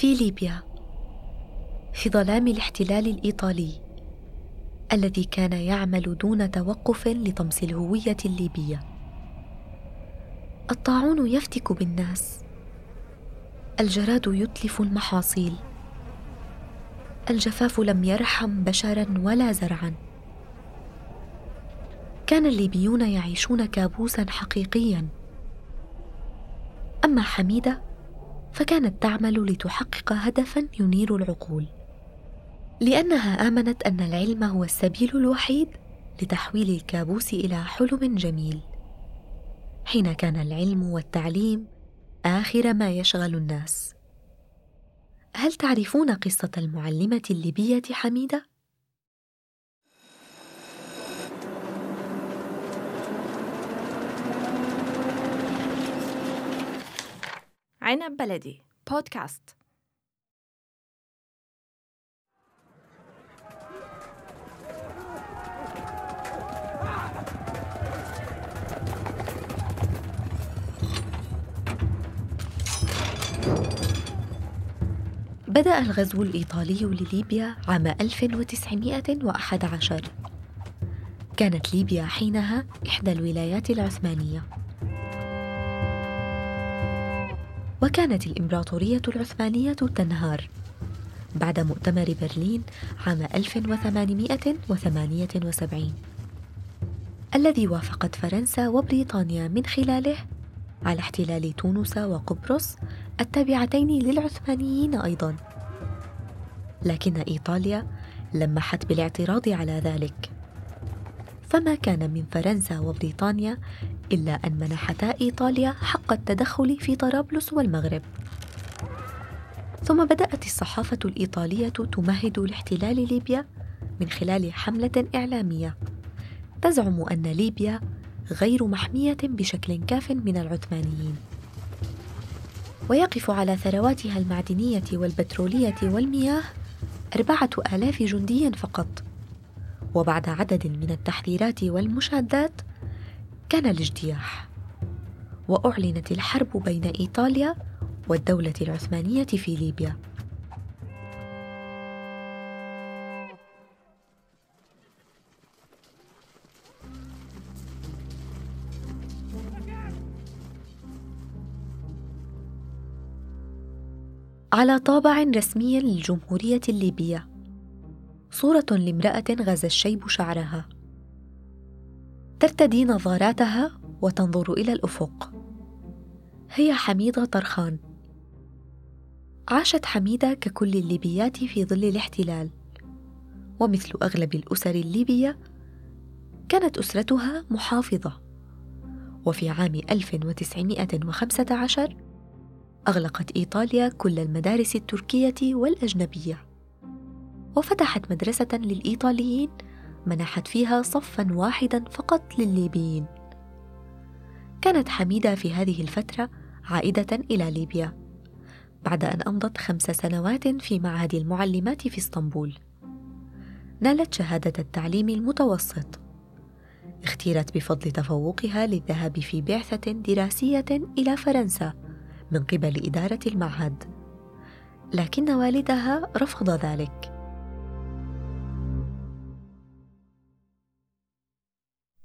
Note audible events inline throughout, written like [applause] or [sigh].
في ليبيا في ظلام الاحتلال الإيطالي الذي كان يعمل دون توقف لطمس الهوية الليبية. الطاعون يفتك بالناس الجراد يتلف المحاصيل الجفاف لم يرحم بشرا ولا زرعا. كان الليبيون يعيشون كابوسا حقيقيا. أما حميدة فكانت تعمل لتحقق هدفا ينير العقول. لأنها آمنت أن العلم هو السبيل الوحيد لتحويل الكابوس إلى حلم جميل. حين كان العلم والتعليم آخر ما يشغل الناس. هل تعرفون قصة المعلمة الليبية حميدة؟ عنب بلدي. بودكاست. بدأ الغزو الإيطالي لليبيا عام 1911 كانت ليبيا حينها إحدى الولايات العثمانية. وكانت الإمبراطورية العثمانية تنهار. بعد مؤتمر برلين عام 1878 الذي وافقت فرنسا وبريطانيا من خلاله على احتلال تونس وقبرص التابعتين للعثمانيين أيضا. لكن إيطاليا لمحت بالاعتراض على ذلك. فما كان من فرنسا وبريطانيا إلا أن منحتا إيطاليا حق التدخل في طرابلس والمغرب. ثم بدأت الصحافة الإيطالية تمهد لاحتلال ليبيا من خلال حملة إعلامية. تزعم أن ليبيا غير محمية بشكل كاف من العثمانيين. ويقف على ثرواتها المعدنية والبترولية والمياه أربعة آلاف جندي فقط. وبعد عدد من التحذيرات والمشادات كان الاجتياح وأعلنت الحرب بين إيطاليا والدولة العثمانية في ليبيا. على طابع رسمي للجمهورية الليبية صورة لامرأة غزا الشيب شعرها. ترتدي نظاراتها وتنظر إلى الأفق. هي حميدة طرخان. عاشت حميدة ككل الليبيات في ظل الاحتلال. ومثل أغلب الأسر الليبية كانت أسرتها محافظة. وفي عام 1915 أغلقت إيطاليا كل المدارس التركية والأجنبية. وفتحت مدرسة للإيطاليين منحت فيها صفا واحدا فقط للليبيين. كانت حميدة في هذه الفترة عائدة إلى ليبيا بعد أن أمضت خمس سنوات في معهد المعلمات في إسطنبول. نالت شهادة التعليم المتوسط. اختيرت بفضل تفوقها للذهاب في بعثة دراسية إلى فرنسا من قبل إدارة المعهد. لكن والدها رفض ذلك.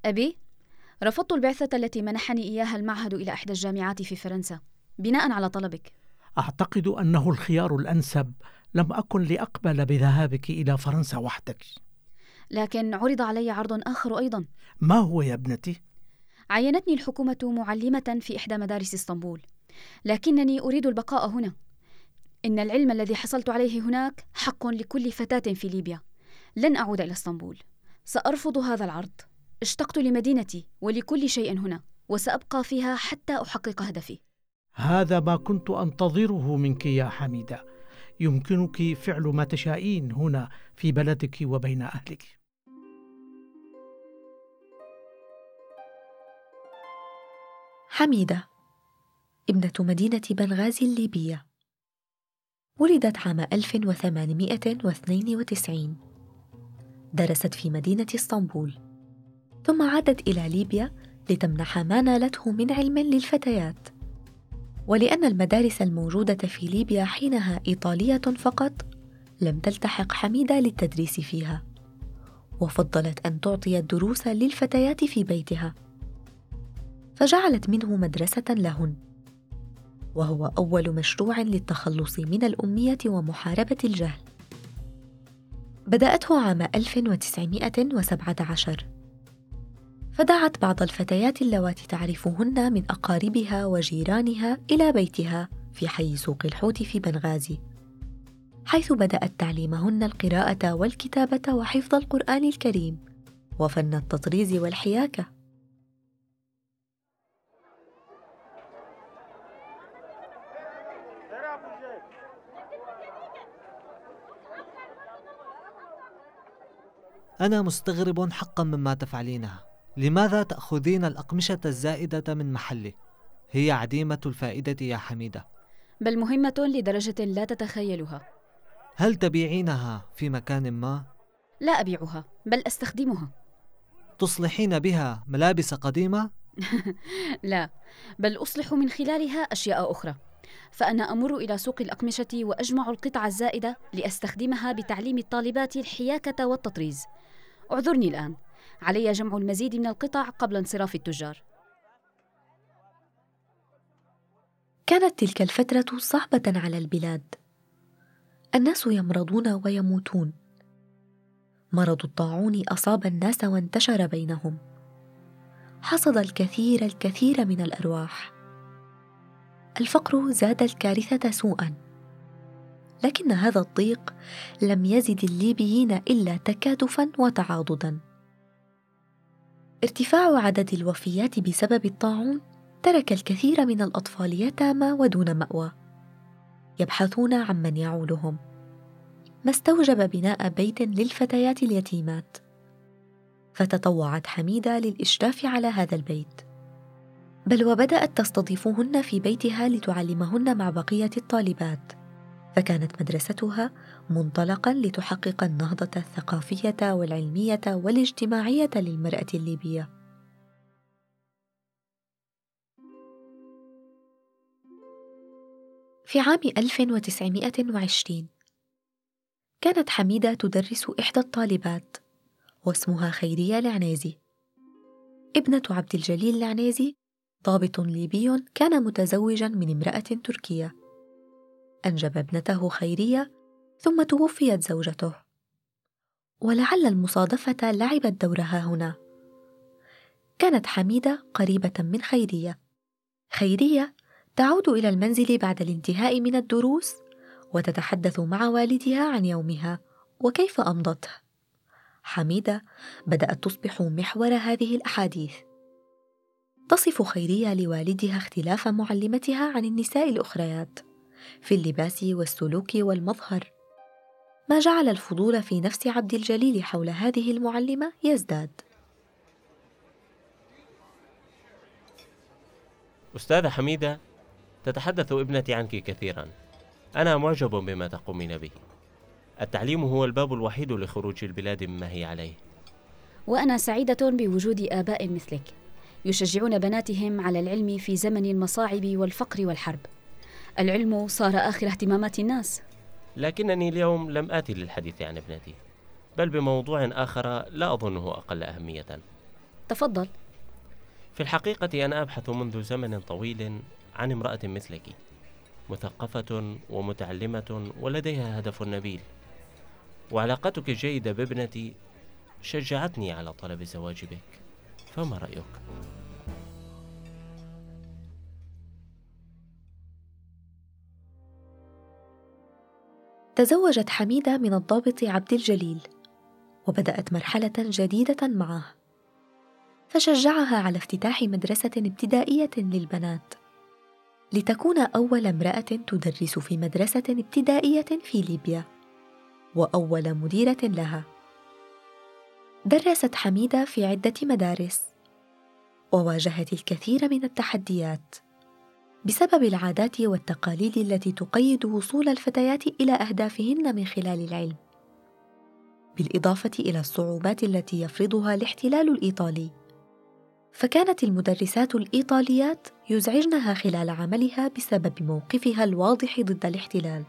أبي رفضت البعثة التي منحني إياها المعهد إلى إحدى الجامعات في فرنسا بناء على طلبك. أعتقد أنه الخيار الأنسب لم أكن لأقبل بذهابك إلى فرنسا وحدك. لكن عرض علي عرض آخر أيضا. ما هو يا ابنتي؟ عينتني الحكومة معلمة في إحدى مدارس إسطنبول. لكنني أريد البقاء هنا. إن العلم الذي حصلت عليه هناك حق لكل فتاة في ليبيا. لن أعود إلى إسطنبول. سأرفض هذا العرض. اشتقت لمدينتي ولكل شيء هنا وسأبقى فيها حتى أحقق هدفي. هذا ما كنت أنتظره منك يا حميدة. يمكنك فعل ما تشائين هنا في بلدك وبين أهلك. حميدة ابنة مدينة بنغازي الليبية. ولدت عام 1892 درست في مدينة اسطنبول. ثم عادت إلى ليبيا لتمنح ما نالته من علم للفتيات. ولأن المدارس الموجودة في ليبيا حينها إيطالية فقط لم تلتحق حميدة للتدريس فيها. وفضلت أن تعطي الدروس للفتيات في بيتها. فجعلت منه مدرسة لهن. وهو أول مشروع للتخلص من الأمية ومحاربة الجهل. بدأته عام 1917 فدعت بعض الفتيات اللواتي تعرفهن من أقاربها وجيرانها إلى بيتها في حي سوق الحوت في بنغازي. حيث بدأت تعليمهن القراءة والكتابة وحفظ القرآن الكريم وفن التطريز والحياكة. أنا مستغرب حقا مما تفعلينها. لماذا تأخذين الأقمشة الزائدة من محله؟ هي عديمة الفائدة يا حميدة بل مهمة لدرجة لا تتخيلها هل تبيعينها في مكان ما؟ لا أبيعها بل أستخدمها تصلحين بها ملابس قديمة؟ [laughs] لا بل أصلح من خلالها أشياء أخرى فأنا أمر إلى سوق الأقمشة وأجمع القطع الزائدة لأستخدمها بتعليم الطالبات الحياكة والتطريز اعذرني الآن علي جمع المزيد من القطع قبل انصراف التجار. كانت تلك الفترة صعبة على البلاد. الناس يمرضون ويموتون. مرض الطاعون أصاب الناس وانتشر بينهم. حصد الكثير الكثير من الأرواح. الفقر زاد الكارثة سوءا. لكن هذا الضيق لم يزد الليبيين إلا تكاتفا وتعاضدا. ارتفاع عدد الوفيات بسبب الطاعون ترك الكثير من الأطفال يتامى ودون مأوى. يبحثون عن من يعولهم. ما استوجب بناء بيت للفتيات اليتيمات. فتطوعت حميدة للإشراف على هذا البيت. بل وبدأت تستضيفهن في بيتها لتعلمهن مع بقية الطالبات. فكانت مدرستها منطلقا لتحقق النهضة الثقافية والعلمية والاجتماعية للمرأة الليبية. في عام 1920 كانت حميدة تدرس إحدى الطالبات واسمها خيرية العنيزي ابنة عبد الجليل العنيزي ضابط ليبي كان متزوجا من امرأة تركية. أنجب ابنته خيرية ثم توفيت زوجته. ولعل المصادفة لعبت دورها هنا. كانت حميدة قريبة من خيرية. خيرية تعود إلى المنزل بعد الانتهاء من الدروس وتتحدث مع والدها عن يومها وكيف أمضته. حميدة بدأت تصبح محور هذه الأحاديث. تصف خيرية لوالدها اختلاف معلمتها عن النساء الأخريات. في اللباس والسلوك والمظهر. ما جعل الفضول في نفس عبد الجليل حول هذه المعلمة يزداد. أستاذة حميدة تتحدث ابنتي عنك كثيرا. أنا معجب بما تقومين به. التعليم هو الباب الوحيد لخروج البلاد مما هي عليه. وأنا سعيدة بوجود آباء مثلك يشجعون بناتهم على العلم في زمن المصاعب والفقر والحرب. العلم صار آخر اهتمامات الناس. لكنني اليوم لم آتي للحديث عن ابنتي بل بموضوع آخر لا أظنه أقل أهمية. تفضل. في الحقيقة أنا أبحث منذ زمن طويل عن امرأة مثلك مثقفة ومتعلمة ولديها هدف نبيل. وعلاقتك الجيدة بابنتي شجعتني على طلب الزواج بك فما رأيك؟ تزوجت حميدة من الضابط عبد الجليل وبدأت مرحلة جديدة معه. فشجعها على افتتاح مدرسة ابتدائية للبنات. لتكون أول امرأة تدرس في مدرسة ابتدائية في ليبيا وأول مديرة لها. درست حميدة في عدة مدارس وواجهت الكثير من التحديات. بسبب العادات والتقاليد التي تقيد وصول الفتيات إلى أهدافهن من خلال العلم. بالإضافة إلى الصعوبات التي يفرضها الاحتلال الإيطالي. فكانت المدرسات الإيطاليات يزعجنها خلال عملها بسبب موقفها الواضح ضد الاحتلال.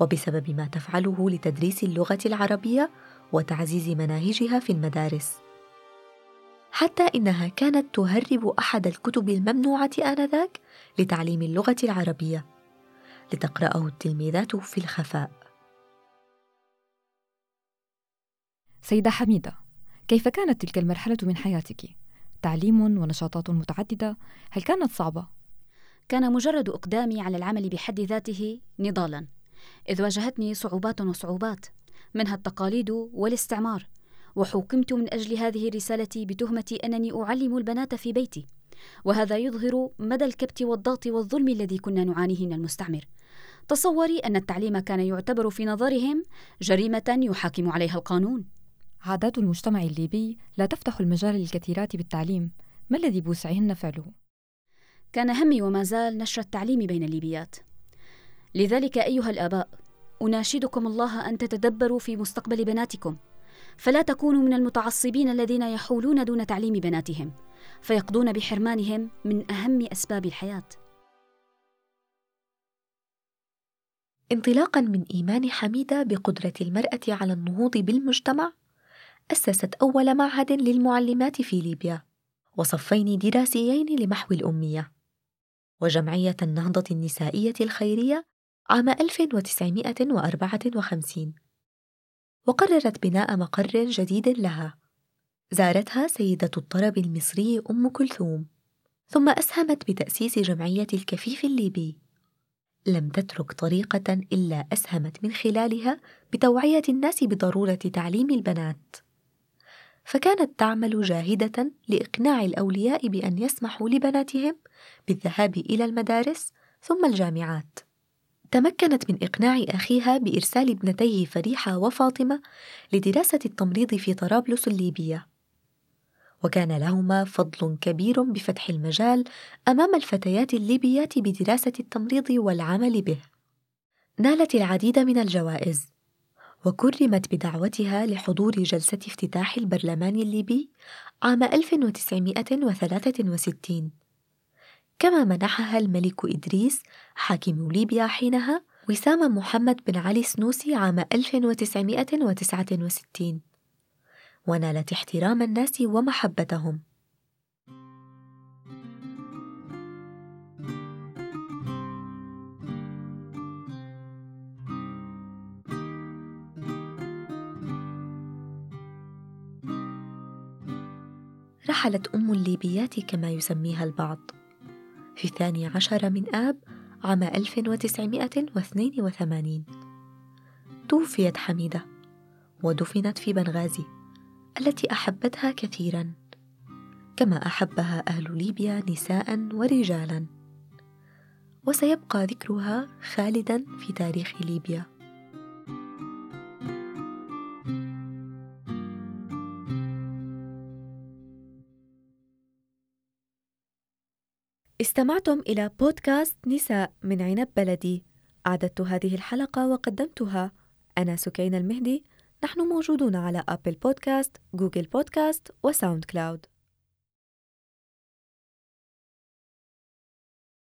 وبسبب ما تفعله لتدريس اللغة العربية وتعزيز مناهجها في المدارس. حتى إنها كانت تهرب أحد الكتب الممنوعة آنذاك لتعليم اللغة العربية لتقرأه التلميذات في الخفاء سيدة حميدة كيف كانت تلك المرحلة من حياتك؟ تعليم ونشاطات متعددة هل كانت صعبة؟ كان مجرد إقدامي على العمل بحد ذاته نضالا إذ واجهتني صعوبات وصعوبات منها التقاليد والاستعمار وحوكمت من أجل هذه الرسالة بتهمة أنني أعلم البنات في بيتي وهذا يظهر مدى الكبت والضغط والظلم الذي كنا نعانيه من المستعمر. تصوري أن التعليم كان يعتبر في نظرهم جريمة يحاكم عليها القانون. عادات المجتمع الليبي لا تفتح المجال للكثيرات بالتعليم. ما الذي بوسعهن فعله؟ كان همي وما زال نشر التعليم بين الليبيات. لذلك أيها الآباء أناشدكم الله أن تتدبروا في مستقبل بناتكم. فلا تكونوا من المتعصبين الذين يحولون دون تعليم بناتهم. فيقضون بحرمانهم من أهم أسباب الحياة. انطلاقا من إيمان حميدة بقدرة المرأة على النهوض بالمجتمع أسست أول معهد للمعلمات في ليبيا وصفين دراسيين لمحو الأمية. وجمعية النهضة النسائية الخيرية عام 1954 وقررت بناء مقر جديد لها. زارتها سيدة الطرب المصري أم كلثوم ثم أسهمت بتأسيس جمعية الكفيف الليبي. لم تترك طريقة إلا أسهمت من خلالها بتوعية الناس بضرورة تعليم البنات. فكانت تعمل جاهدة لإقناع الأولياء بأن يسمحوا لبناتهم بالذهاب إلى المدارس ثم الجامعات. تمكنت من إقناع أخيها بإرسال ابنتيه فريحة وفاطمة لدراسة التمريض في طرابلس الليبية. وكان لهما فضل كبير بفتح المجال أمام الفتيات الليبيات بدراسة التمريض والعمل به. نالت العديد من الجوائز وكرمت بدعوتها لحضور جلسة افتتاح البرلمان الليبي عام 1963 كما منحها الملك إدريس حاكم ليبيا حينها وسام محمد بن علي سنوسي عام 1969 ونالت احترام الناس ومحبتهم. رحلت أم الليبيات كما يسميها البعض. في الثاني عشر من آب عام 1982 توفيت حميدة ودفنت في بنغازي. التي أحبتها كثيرا كما أحبها أهل ليبيا نساء ورجالا. وسيبقى ذكرها خالدا في تاريخ ليبيا. استمعتم إلى بودكاست نساء من عنب بلدي. أعددت هذه الحلقة وقدمتها أنا سكينة المهدي. نحن موجودون على Apple Podcast، Google Podcast و SoundCloud